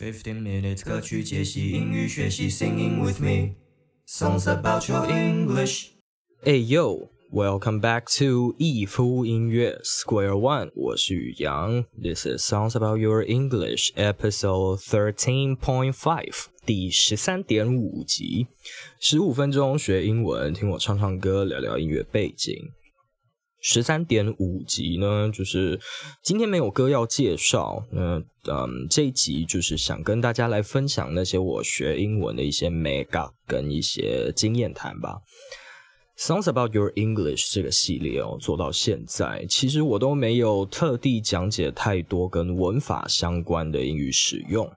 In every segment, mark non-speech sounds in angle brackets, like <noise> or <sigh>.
Fifteen minutes 歌曲解析英语学习，Singing with me songs about your English。Hey yo, welcome back to 一夫音乐 Square One，我是宇阳，This is Songs About Your English Episode Thirteen Point Five，第十三点五集，十五分钟学英文，听我唱唱歌，聊聊音乐背景。十三点五集呢，就是今天没有歌要介绍，那嗯，这一集就是想跟大家来分享那些我学英文的一些 mega 跟一些经验谈吧。Songs about your English 这个系列哦，做到现在，其实我都没有特地讲解太多跟文法相关的英语使用。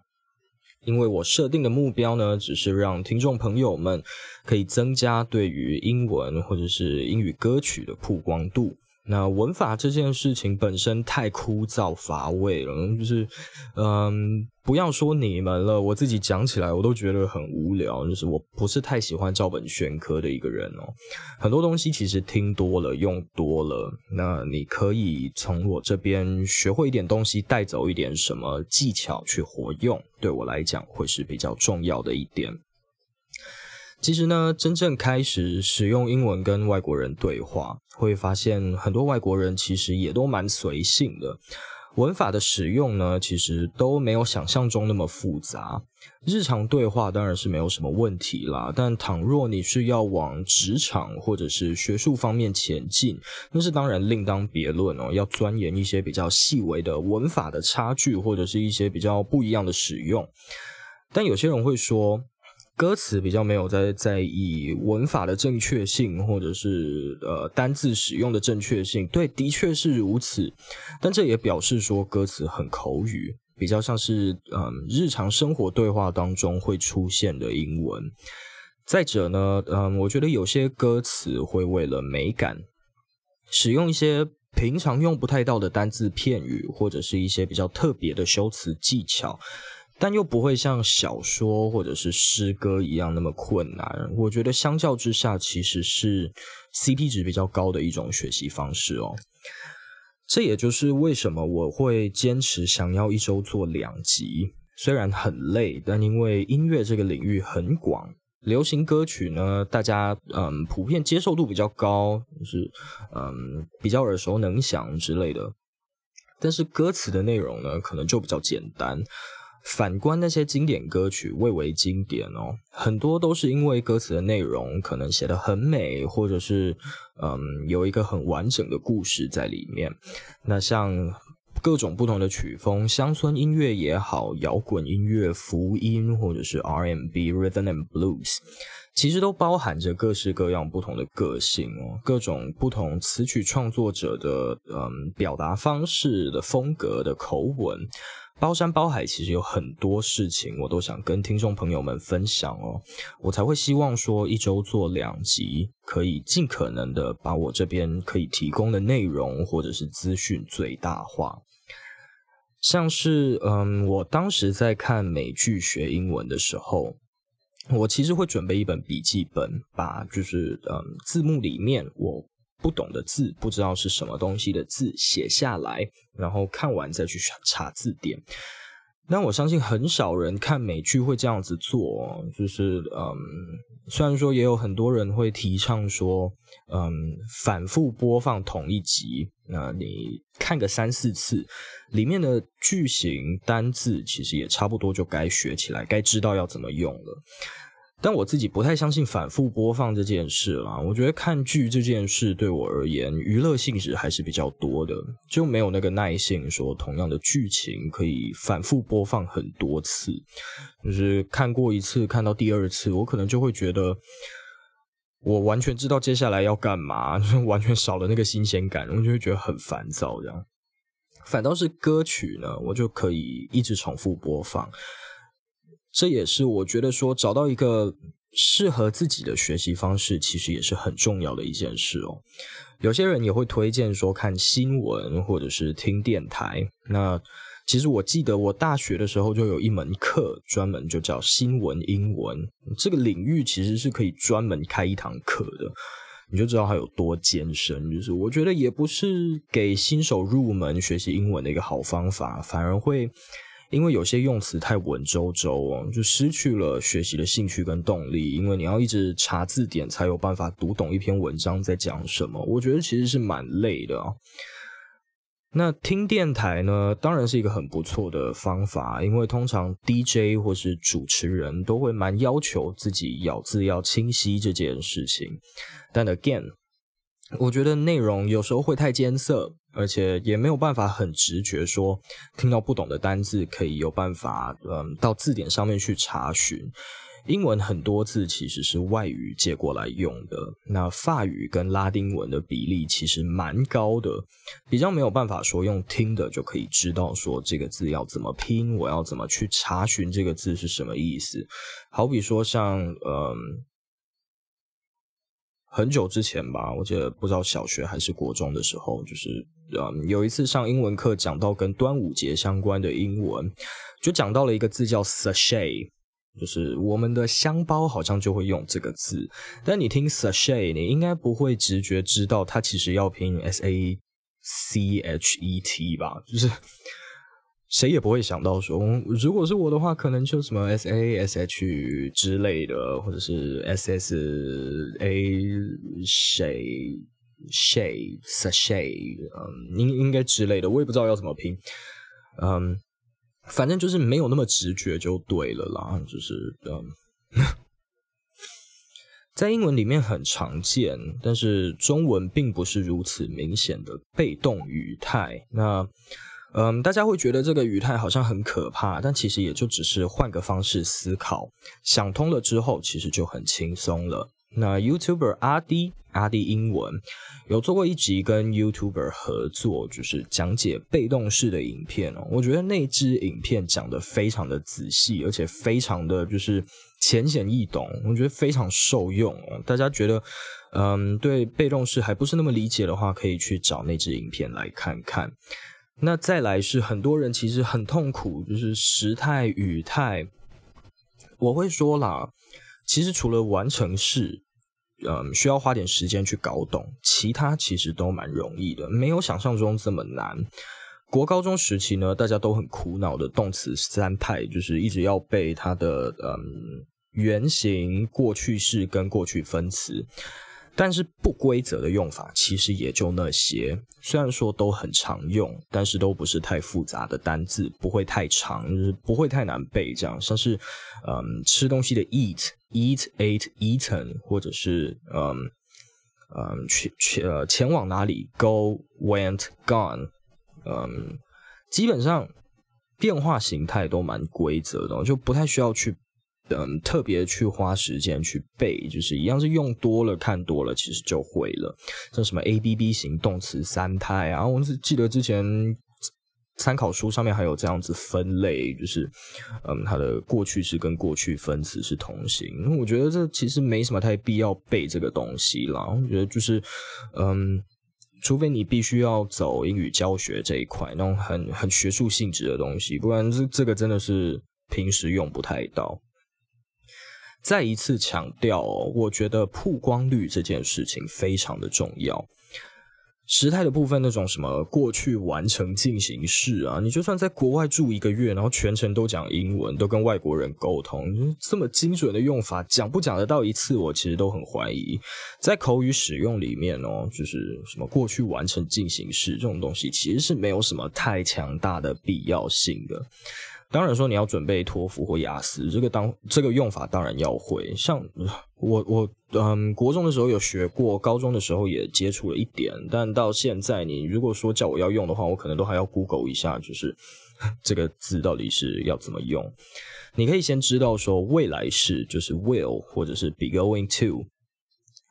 因为我设定的目标呢，只是让听众朋友们可以增加对于英文或者是英语歌曲的曝光度。那文法这件事情本身太枯燥乏味了，就是，嗯，不要说你们了，我自己讲起来我都觉得很无聊。就是我不是太喜欢照本宣科的一个人哦，很多东西其实听多了、用多了，那你可以从我这边学会一点东西，带走一点什么技巧去活用，对我来讲会是比较重要的一点。其实呢，真正开始使用英文跟外国人对话，会发现很多外国人其实也都蛮随性的。文法的使用呢，其实都没有想象中那么复杂。日常对话当然是没有什么问题啦，但倘若你是要往职场或者是学术方面前进，那是当然另当别论哦。要钻研一些比较细微的文法的差距，或者是一些比较不一样的使用。但有些人会说。歌词比较没有在在意文法的正确性，或者是呃单字使用的正确性。对，的确是如此。但这也表示说歌词很口语，比较像是嗯日常生活对话当中会出现的英文。再者呢，嗯，我觉得有些歌词会为了美感，使用一些平常用不太到的单字片语，或者是一些比较特别的修辞技巧。但又不会像小说或者是诗歌一样那么困难。我觉得相较之下，其实是 CP 值比较高的一种学习方式哦。这也就是为什么我会坚持想要一周做两集。虽然很累，但因为音乐这个领域很广，流行歌曲呢，大家嗯普遍接受度比较高，就是嗯比较耳熟能详之类的。但是歌词的内容呢，可能就比较简单。反观那些经典歌曲，蔚为经典哦，很多都是因为歌词的内容可能写得很美，或者是嗯有一个很完整的故事在里面。那像各种不同的曲风，乡村音乐也好，摇滚音乐、福音或者是 R&B、Rhythm and Blues，其实都包含着各式各样不同的个性哦，各种不同词曲创作者的嗯表达方式的风格的口吻。包山包海，其实有很多事情我都想跟听众朋友们分享哦，我才会希望说一周做两集，可以尽可能的把我这边可以提供的内容或者是资讯最大化。像是嗯，我当时在看美剧学英文的时候，我其实会准备一本笔记本，把就是嗯字幕里面我。不懂的字，不知道是什么东西的字写下来，然后看完再去查字典。但我相信很少人看美剧会这样子做，就是嗯，虽然说也有很多人会提倡说，嗯，反复播放同一集，那你看个三四次，里面的句型单字其实也差不多就该学起来，该知道要怎么用了。但我自己不太相信反复播放这件事啦。我觉得看剧这件事对我而言，娱乐性质还是比较多的，就没有那个耐性说同样的剧情可以反复播放很多次。就是看过一次，看到第二次，我可能就会觉得我完全知道接下来要干嘛，就 <laughs> 完全少了那个新鲜感，我就会觉得很烦躁。这样，反倒是歌曲呢，我就可以一直重复播放。这也是我觉得说找到一个适合自己的学习方式，其实也是很重要的一件事哦。有些人也会推荐说看新闻或者是听电台。那其实我记得我大学的时候就有一门课专门就叫新闻英文，这个领域其实是可以专门开一堂课的，你就知道它有多艰深。就是我觉得也不是给新手入门学习英文的一个好方法，反而会。因为有些用词太文绉绉哦，就失去了学习的兴趣跟动力。因为你要一直查字典才有办法读懂一篇文章在讲什么，我觉得其实是蛮累的啊。那听电台呢，当然是一个很不错的方法，因为通常 DJ 或是主持人都会蛮要求自己咬字要清晰这件事情。但 again，我觉得内容有时候会太艰涩，而且也没有办法很直觉说听到不懂的单字可以有办法，嗯，到字典上面去查询。英文很多字其实是外语借过来用的，那法语跟拉丁文的比例其实蛮高的，比较没有办法说用听的就可以知道说这个字要怎么拼，我要怎么去查询这个字是什么意思。好比说像嗯，很久之前吧，我记得不知道小学还是国中的时候，就是嗯有一次上英文课讲到跟端午节相关的英文，就讲到了一个字叫 sachet。就是我们的香包好像就会用这个字，但你听 sachet，你应该不会直觉知道它其实要拼 s a c h e t 吧？就是谁也不会想到说，如果是我的话，可能就什么 s a s h 之类的，或者是 s s a shay shay sachet，嗯，应应该之类的，我也不知道要怎么拼，嗯。反正就是没有那么直觉就对了啦，就是嗯，<laughs> 在英文里面很常见，但是中文并不是如此明显的被动语态。那嗯，大家会觉得这个语态好像很可怕，但其实也就只是换个方式思考，想通了之后，其实就很轻松了。那 YouTuber 阿迪阿迪英文有做过一集跟 YouTuber 合作，就是讲解被动式的影片哦。我觉得那支影片讲的非常的仔细，而且非常的就是浅显易懂，我觉得非常受用哦。大家觉得嗯对被动式还不是那么理解的话，可以去找那支影片来看看。那再来是很多人其实很痛苦，就是时态语态，我会说啦。其实除了完成式，嗯，需要花点时间去搞懂，其他其实都蛮容易的，没有想象中这么难。国高中时期呢，大家都很苦恼的动词三态，就是一直要背它的嗯原形、过去式跟过去分词。但是不规则的用法其实也就那些，虽然说都很常用，但是都不是太复杂的单字，不会太长，就是不会太难背。这样像是，嗯，吃东西的 eat，eat ate eaten，或者是嗯嗯去去呃前往哪里 go went gone，嗯，基本上变化形态都蛮规则的，就不太需要去。嗯，特别去花时间去背，就是一样是用多了、看多了，其实就会了。像什么 A B B 型动词三态啊，我是记得之前参考书上面还有这样子分类，就是嗯，它的过去式跟过去分词是同形。我觉得这其实没什么太必要背这个东西啦。我觉得就是嗯，除非你必须要走英语教学这一块，那种很很学术性质的东西，不然这这个真的是平时用不太到。再一次强调，我觉得曝光率这件事情非常的重要。时态的部分，那种什么过去完成进行式啊，你就算在国外住一个月，然后全程都讲英文，都跟外国人沟通，这么精准的用法，讲不讲得到一次，我其实都很怀疑。在口语使用里面哦，就是什么过去完成进行式这种东西，其实是没有什么太强大的必要性的。当然说你要准备托福或雅思，这个当这个用法当然要会。像我我嗯，国中的时候有学过，高中的时候也接触了一点，但到现在你如果说叫我要用的话，我可能都还要 Google 一下，就是 <laughs> 这个字到底是要怎么用。你可以先知道说未来式就是 will 或者是 be going to，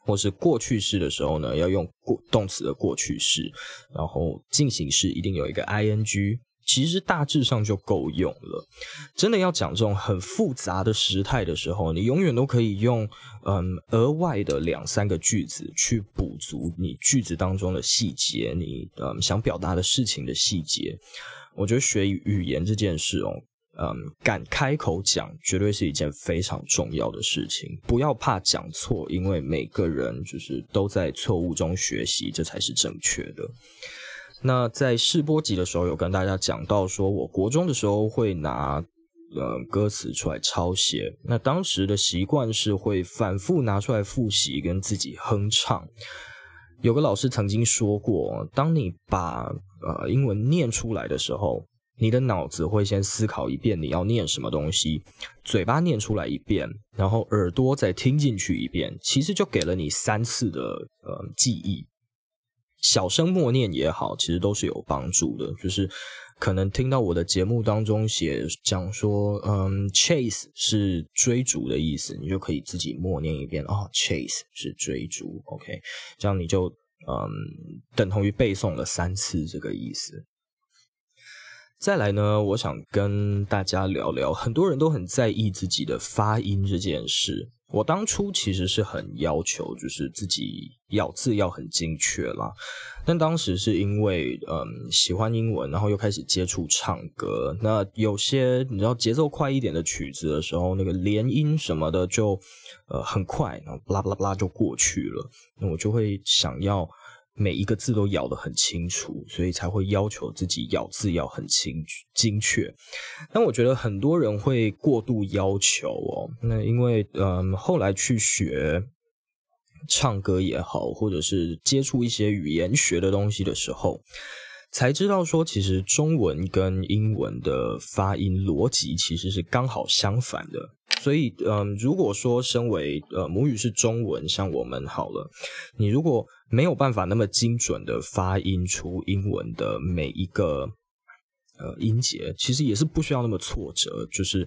或是过去式的时候呢，要用过动词的过去式，然后进行式一定有一个 ing。其实大致上就够用了。真的要讲这种很复杂的时态的时候，你永远都可以用嗯额外的两三个句子去补足你句子当中的细节，你嗯想表达的事情的细节。我觉得学语言这件事哦，嗯，敢开口讲绝对是一件非常重要的事情。不要怕讲错，因为每个人就是都在错误中学习，这才是正确的。那在试播集的时候，有跟大家讲到，说我国中的时候会拿呃歌词出来抄写。那当时的习惯是会反复拿出来复习，跟自己哼唱。有个老师曾经说过，当你把呃英文念出来的时候，你的脑子会先思考一遍你要念什么东西，嘴巴念出来一遍，然后耳朵再听进去一遍，其实就给了你三次的呃记忆。小声默念也好，其实都是有帮助的。就是可能听到我的节目当中写讲说，嗯，chase 是追逐的意思，你就可以自己默念一遍哦，chase 是追逐，OK，这样你就嗯等同于背诵了三次这个意思。再来呢，我想跟大家聊聊，很多人都很在意自己的发音这件事。我当初其实是很要求，就是自己咬字要很精确啦。但当时是因为嗯喜欢英文，然后又开始接触唱歌。那有些你知道节奏快一点的曲子的时候，那个连音什么的就呃很快，然后巴拉巴拉巴拉就过去了。那我就会想要。每一个字都咬得很清楚，所以才会要求自己咬字要很清精确。但我觉得很多人会过度要求哦，那因为嗯，后来去学唱歌也好，或者是接触一些语言学的东西的时候，才知道说，其实中文跟英文的发音逻辑其实是刚好相反的。所以，嗯，如果说身为呃母语是中文，像我们好了，你如果没有办法那么精准的发音出英文的每一个呃音节，其实也是不需要那么挫折，就是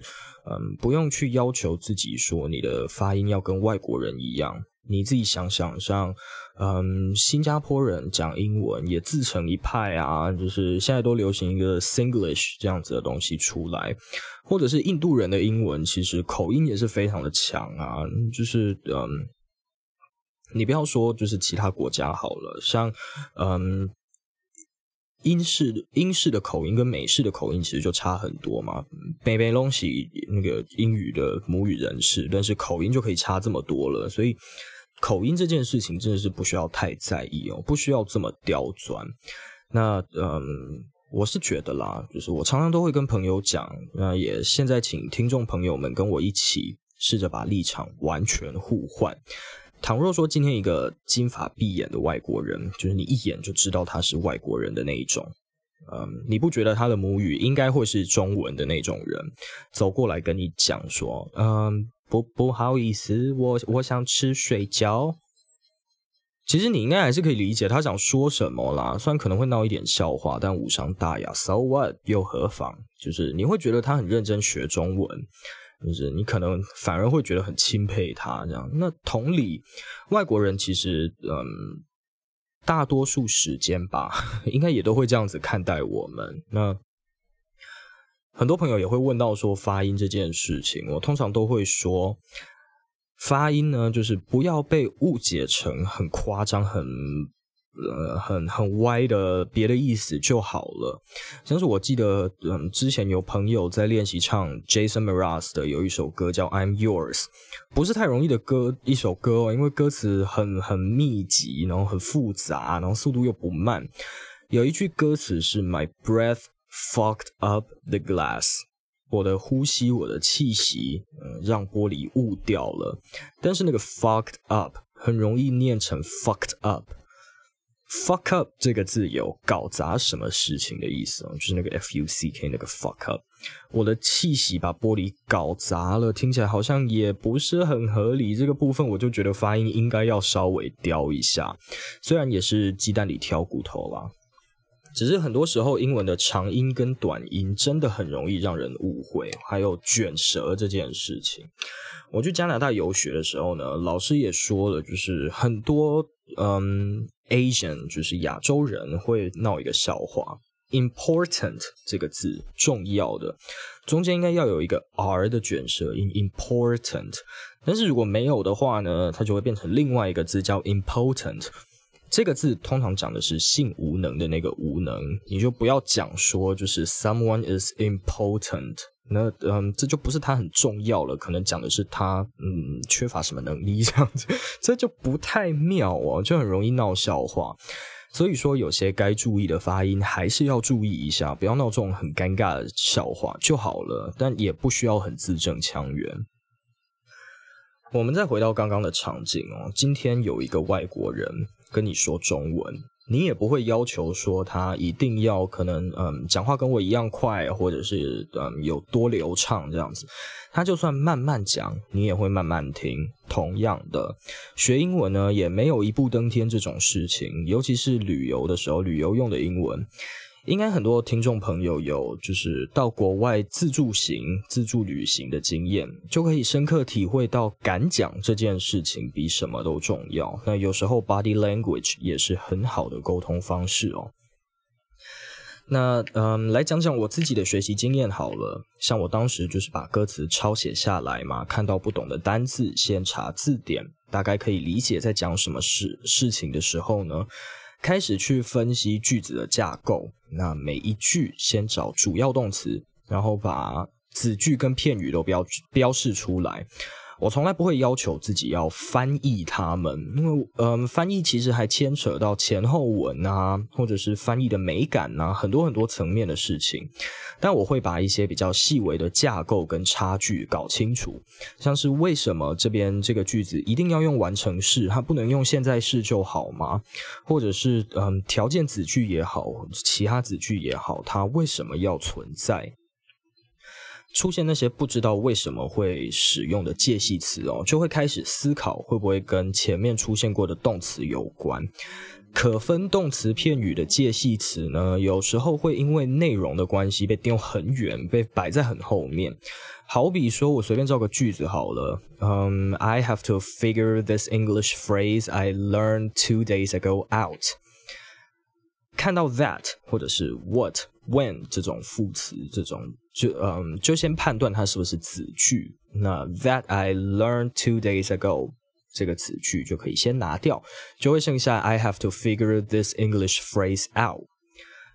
嗯，不用去要求自己说你的发音要跟外国人一样。你自己想想，像嗯，新加坡人讲英文也自成一派啊，就是现在都流行一个 Singlish 这样子的东西出来，或者是印度人的英文，其实口音也是非常的强啊，就是嗯，你不要说就是其他国家好了，像嗯，英式英式的口音跟美式的口音其实就差很多嘛，北北东西那个英语的母语人士，但是口音就可以差这么多了，所以。口音这件事情真的是不需要太在意哦，不需要这么刁钻。那嗯，我是觉得啦，就是我常常都会跟朋友讲，那也现在请听众朋友们跟我一起试着把立场完全互换。倘若说今天一个金发碧眼的外国人，就是你一眼就知道他是外国人的那一种，嗯，你不觉得他的母语应该会是中文的那种人，走过来跟你讲说，嗯。不不好意思，我我想吃水饺。其实你应该还是可以理解他想说什么啦，虽然可能会闹一点笑话，但无伤大雅。So what 又何妨？就是你会觉得他很认真学中文，就是你可能反而会觉得很钦佩他这样。那同理，外国人其实嗯，大多数时间吧，<laughs> 应该也都会这样子看待我们。那。很多朋友也会问到说发音这件事情，我通常都会说，发音呢就是不要被误解成很夸张、很呃很很歪的别的意思就好了。像是我记得，嗯，之前有朋友在练习唱 Jason Mraz 的有一首歌叫 I'm Yours，不是太容易的歌一首歌哦，因为歌词很很密集，然后很复杂，然后速度又不慢。有一句歌词是 My breath。Fucked up the glass，我的呼吸，我的气息，嗯，让玻璃雾掉了。但是那个 fucked up 很容易念成 fucked up。fuck up 这个字有搞砸什么事情的意思哦，就是那个 f u c k 那个 fuck up。我的气息把玻璃搞砸了，听起来好像也不是很合理。这个部分我就觉得发音应该要稍微雕一下，虽然也是鸡蛋里挑骨头啦。只是很多时候，英文的长音跟短音真的很容易让人误会，还有卷舌这件事情。我去加拿大游学的时候呢，老师也说了，就是很多嗯，Asian 就是亚洲人会闹一个笑话，important 这个字重要的中间应该要有一个 r 的卷舌音，important。但是如果没有的话呢，它就会变成另外一个字叫 important。这个字通常讲的是性无能的那个无能，你就不要讲说就是 someone is important，那嗯，这就不是他很重要了，可能讲的是他嗯缺乏什么能力这样子，<laughs> 这就不太妙哦，就很容易闹笑话。所以说有些该注意的发音还是要注意一下，不要闹这种很尴尬的笑话就好了。但也不需要很字正腔圆。我们再回到刚刚的场景哦，今天有一个外国人跟你说中文。你也不会要求说他一定要可能嗯讲话跟我一样快，或者是嗯有多流畅这样子。他就算慢慢讲，你也会慢慢听。同样的，学英文呢也没有一步登天这种事情，尤其是旅游的时候，旅游用的英文。应该很多听众朋友有就是到国外自助行、自助旅行的经验，就可以深刻体会到敢讲这件事情比什么都重要。那有时候 body language 也是很好的沟通方式哦。那嗯，来讲讲我自己的学习经验好了。像我当时就是把歌词抄写下来嘛，看到不懂的单字，先查字典，大概可以理解在讲什么事事情的时候呢。开始去分析句子的架构，那每一句先找主要动词，然后把子句跟片语都标标示出来。我从来不会要求自己要翻译它们，因为嗯，翻译其实还牵扯到前后文啊，或者是翻译的美感啊，很多很多层面的事情。但我会把一些比较细微的架构跟差距搞清楚，像是为什么这边这个句子一定要用完成式，它不能用现在式就好吗？或者是嗯，条件子句也好，其他子句也好，它为什么要存在？出现那些不知道为什么会使用的介系词哦，就会开始思考会不会跟前面出现过的动词有关。可分动词片语的介系词呢，有时候会因为内容的关系被丢很远，被摆在很后面。好比说，我随便造个句子好了，嗯，I have to figure this English phrase I learned two days ago out。看到 that 或者是 what、when 这种副词，这种就嗯，就先判断它是不是子句。那 that I learned two days ago 这个子句就可以先拿掉，就会剩下 I have to figure this English phrase out。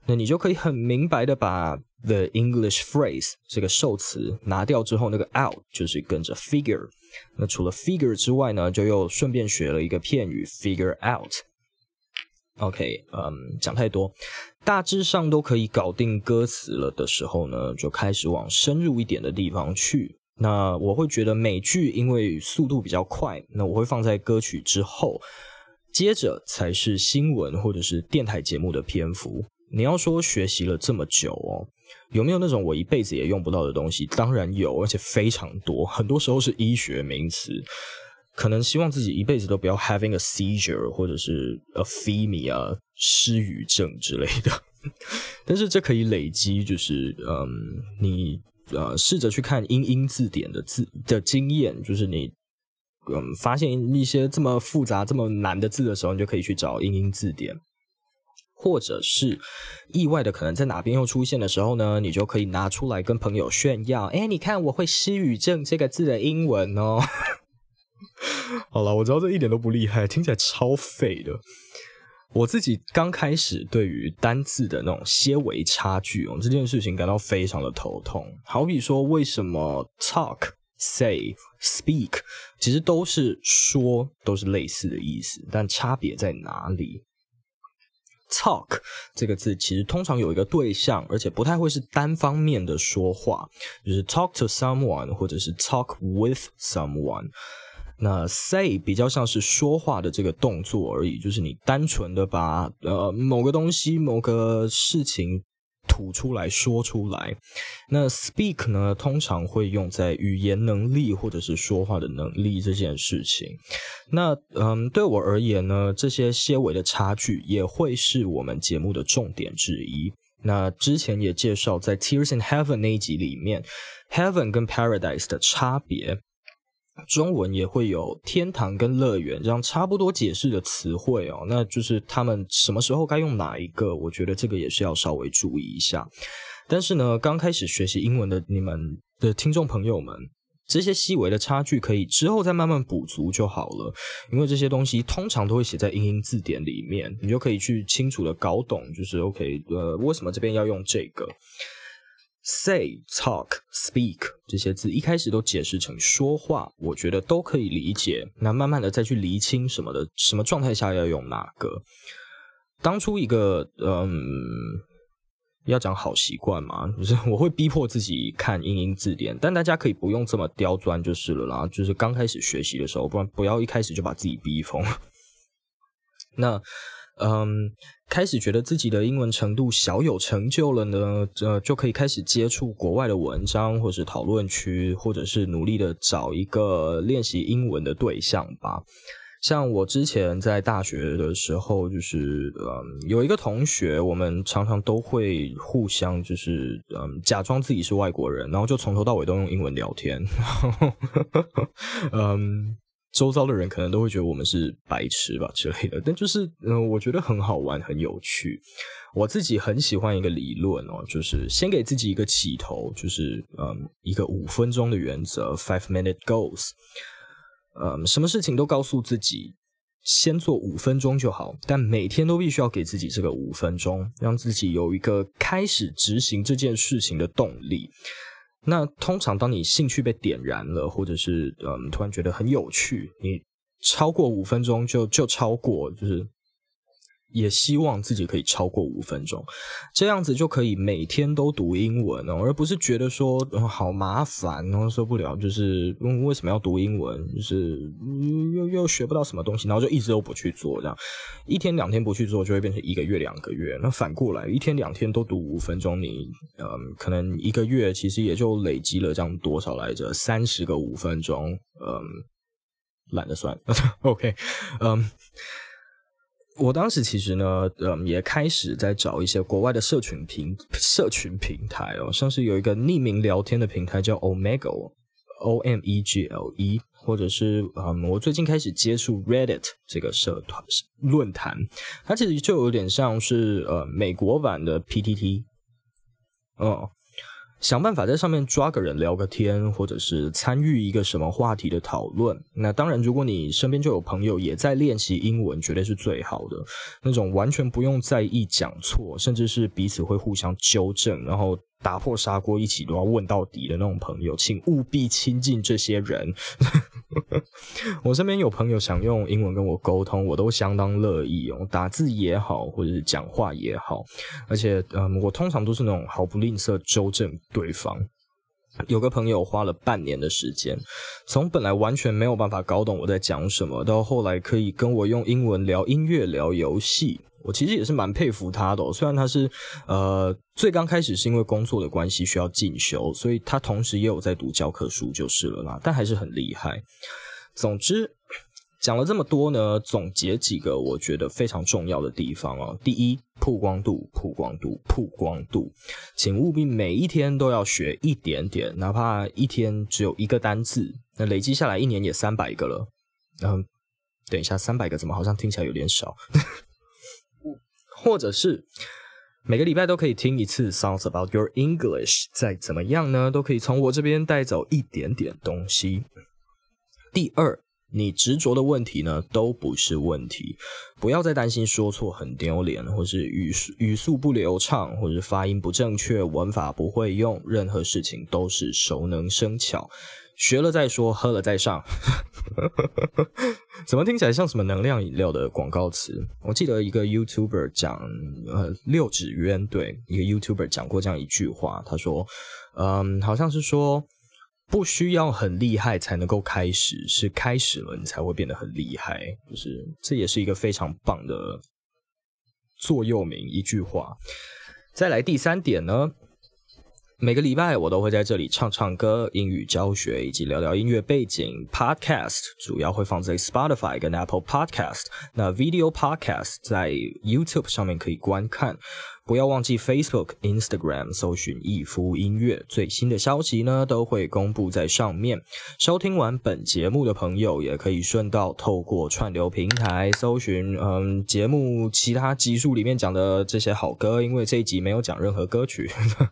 那你就可以很明白的把 the English phrase 这个受词拿掉之后，那个 out 就是跟着 figure。那除了 figure 之外呢，就又顺便学了一个片语 figure out。OK，嗯，讲太多，大致上都可以搞定歌词了的时候呢，就开始往深入一点的地方去。那我会觉得美剧因为速度比较快，那我会放在歌曲之后，接着才是新闻或者是电台节目的篇幅。你要说学习了这么久哦，有没有那种我一辈子也用不到的东西？当然有，而且非常多，很多时候是医学名词。可能希望自己一辈子都不要 having a seizure 或者是 a phemia 失语症之类的，<laughs> 但是这可以累积，就是嗯，你呃试着去看英英字典的字的经验，就是你嗯发现一些这么复杂、这么难的字的时候，你就可以去找英英字典，或者是意外的可能在哪边又出现的时候呢，你就可以拿出来跟朋友炫耀，哎，你看我会失语症这个字的英文哦。<laughs> 好了，我知道这一点都不厉害，听起来超废的。我自己刚开始对于单字的那种些微差距哦，这件事情感到非常的头痛。好比说，为什么 talk、say、speak 其实都是说，都是类似的意思，但差别在哪里？talk 这个字其实通常有一个对象，而且不太会是单方面的说话，就是 talk to someone 或者是 talk with someone。那 say 比较像是说话的这个动作而已，就是你单纯的把呃某个东西、某个事情吐出来说出来。那 speak 呢，通常会用在语言能力或者是说话的能力这件事情。那嗯，对我而言呢，这些些微的差距也会是我们节目的重点之一。那之前也介绍在 Tears in Heaven 那一集里面，Heaven 跟 Paradise 的差别。中文也会有天堂跟乐园这样差不多解释的词汇哦，那就是他们什么时候该用哪一个？我觉得这个也是要稍微注意一下。但是呢，刚开始学习英文的你们的听众朋友们，这些细微的差距可以之后再慢慢补足就好了，因为这些东西通常都会写在英英字典里面，你就可以去清楚的搞懂，就是 OK，呃，为什么这边要用这个？Say, talk, speak 这些字一开始都解释成说话，我觉得都可以理解。那慢慢的再去厘清什么的什么状态下要用哪个。当初一个嗯，要讲好习惯嘛，就是 <laughs> 我会逼迫自己看英英字典，但大家可以不用这么刁钻就是了啦。就是刚开始学习的时候，不然不要一开始就把自己逼疯。<laughs> 那嗯，开始觉得自己的英文程度小有成就了呢，呃，就可以开始接触国外的文章，或是讨论区，或者是努力的找一个练习英文的对象吧。像我之前在大学的时候，就是嗯，有一个同学，我们常常都会互相就是嗯，假装自己是外国人，然后就从头到尾都用英文聊天，<laughs> 嗯，周遭的人可能都会觉得我们是白痴吧之类的，但就是嗯，我觉得很好玩，很有趣。我自己很喜欢一个理论哦，就是先给自己一个起头，就是嗯，一个五分钟的原则 （five minute goals）。嗯，什么事情都告诉自己先做五分钟就好，但每天都必须要给自己这个五分钟，让自己有一个开始执行这件事情的动力。那通常当你兴趣被点燃了，或者是嗯突然觉得很有趣，你超过五分钟就就超过，就是。也希望自己可以超过五分钟，这样子就可以每天都读英文哦，而不是觉得说好麻烦，然后受不了，就是为什么要读英文，就是又又学不到什么东西，然后就一直都不去做，这样一天两天不去做，就会变成一个月两个月。那反过来，一天两天都读五分钟，你嗯，可能一个月其实也就累积了这样多少来着？三十个五分钟，嗯，懒得算。<laughs> OK，嗯。我当时其实呢，嗯，也开始在找一些国外的社群平社群平台哦，像是有一个匿名聊天的平台叫 Omega，O M E G L E，或者是嗯，我最近开始接触 Reddit 这个社团论坛，它其实就有点像是呃美国版的 PTT，嗯。想办法在上面抓个人聊个天，或者是参与一个什么话题的讨论。那当然，如果你身边就有朋友也在练习英文，绝对是最好的那种，完全不用在意讲错，甚至是彼此会互相纠正，然后。打破砂锅一起都要问到底的那种朋友，请务必亲近这些人。<laughs> 我身边有朋友想用英文跟我沟通，我都相当乐意哦，打字也好，或者是讲话也好，而且嗯，我通常都是那种毫不吝啬纠正对方。有个朋友花了半年的时间，从本来完全没有办法搞懂我在讲什么，到后来可以跟我用英文聊音乐、聊游戏。我其实也是蛮佩服他的，虽然他是呃最刚开始是因为工作的关系需要进修，所以他同时也有在读教科书就是了啦，但还是很厉害。总之讲了这么多呢，总结几个我觉得非常重要的地方哦。第一，曝光度，曝光度，曝光度，请务必每一天都要学一点点，哪怕一天只有一个单字，那累积下来一年也三百个了。嗯，等一下，三百个怎么好像听起来有点少？或者是每个礼拜都可以听一次 Sounds About Your English，再怎么样呢，都可以从我这边带走一点点东西。第二，你执着的问题呢，都不是问题，不要再担心说错很丢脸，或是语速语速不流畅，或是发音不正确，文法不会用，任何事情都是熟能生巧。学了再说，喝了再上，<laughs> 怎么听起来像什么能量饮料的广告词？我记得一个 YouTuber 讲，呃，六指渊对一个 YouTuber 讲过这样一句话，他说，嗯，好像是说不需要很厉害才能够开始，是开始了你才会变得很厉害，就是这也是一个非常棒的座右铭一句话。再来第三点呢？每个礼拜我都会在这里唱唱歌、英语教学以及聊聊音乐背景。Podcast 主要会放在 Spotify 跟 Apple Podcast，那 Video Podcast 在 YouTube 上面可以观看。不要忘记 Facebook、Instagram 搜寻逸夫音乐，最新的消息呢都会公布在上面。收听完本节目的朋友，也可以顺道透过串流平台搜寻，嗯，节目其他集数里面讲的这些好歌。因为这一集没有讲任何歌曲，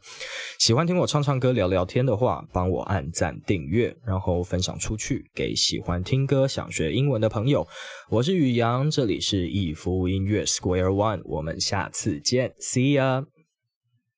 <laughs> 喜欢听我唱唱歌、聊聊天的话，帮我按赞、订阅，然后分享出去给喜欢听歌、想学英文的朋友。我是宇阳，这里是逸夫音乐 Square One，我们下次见，See ya。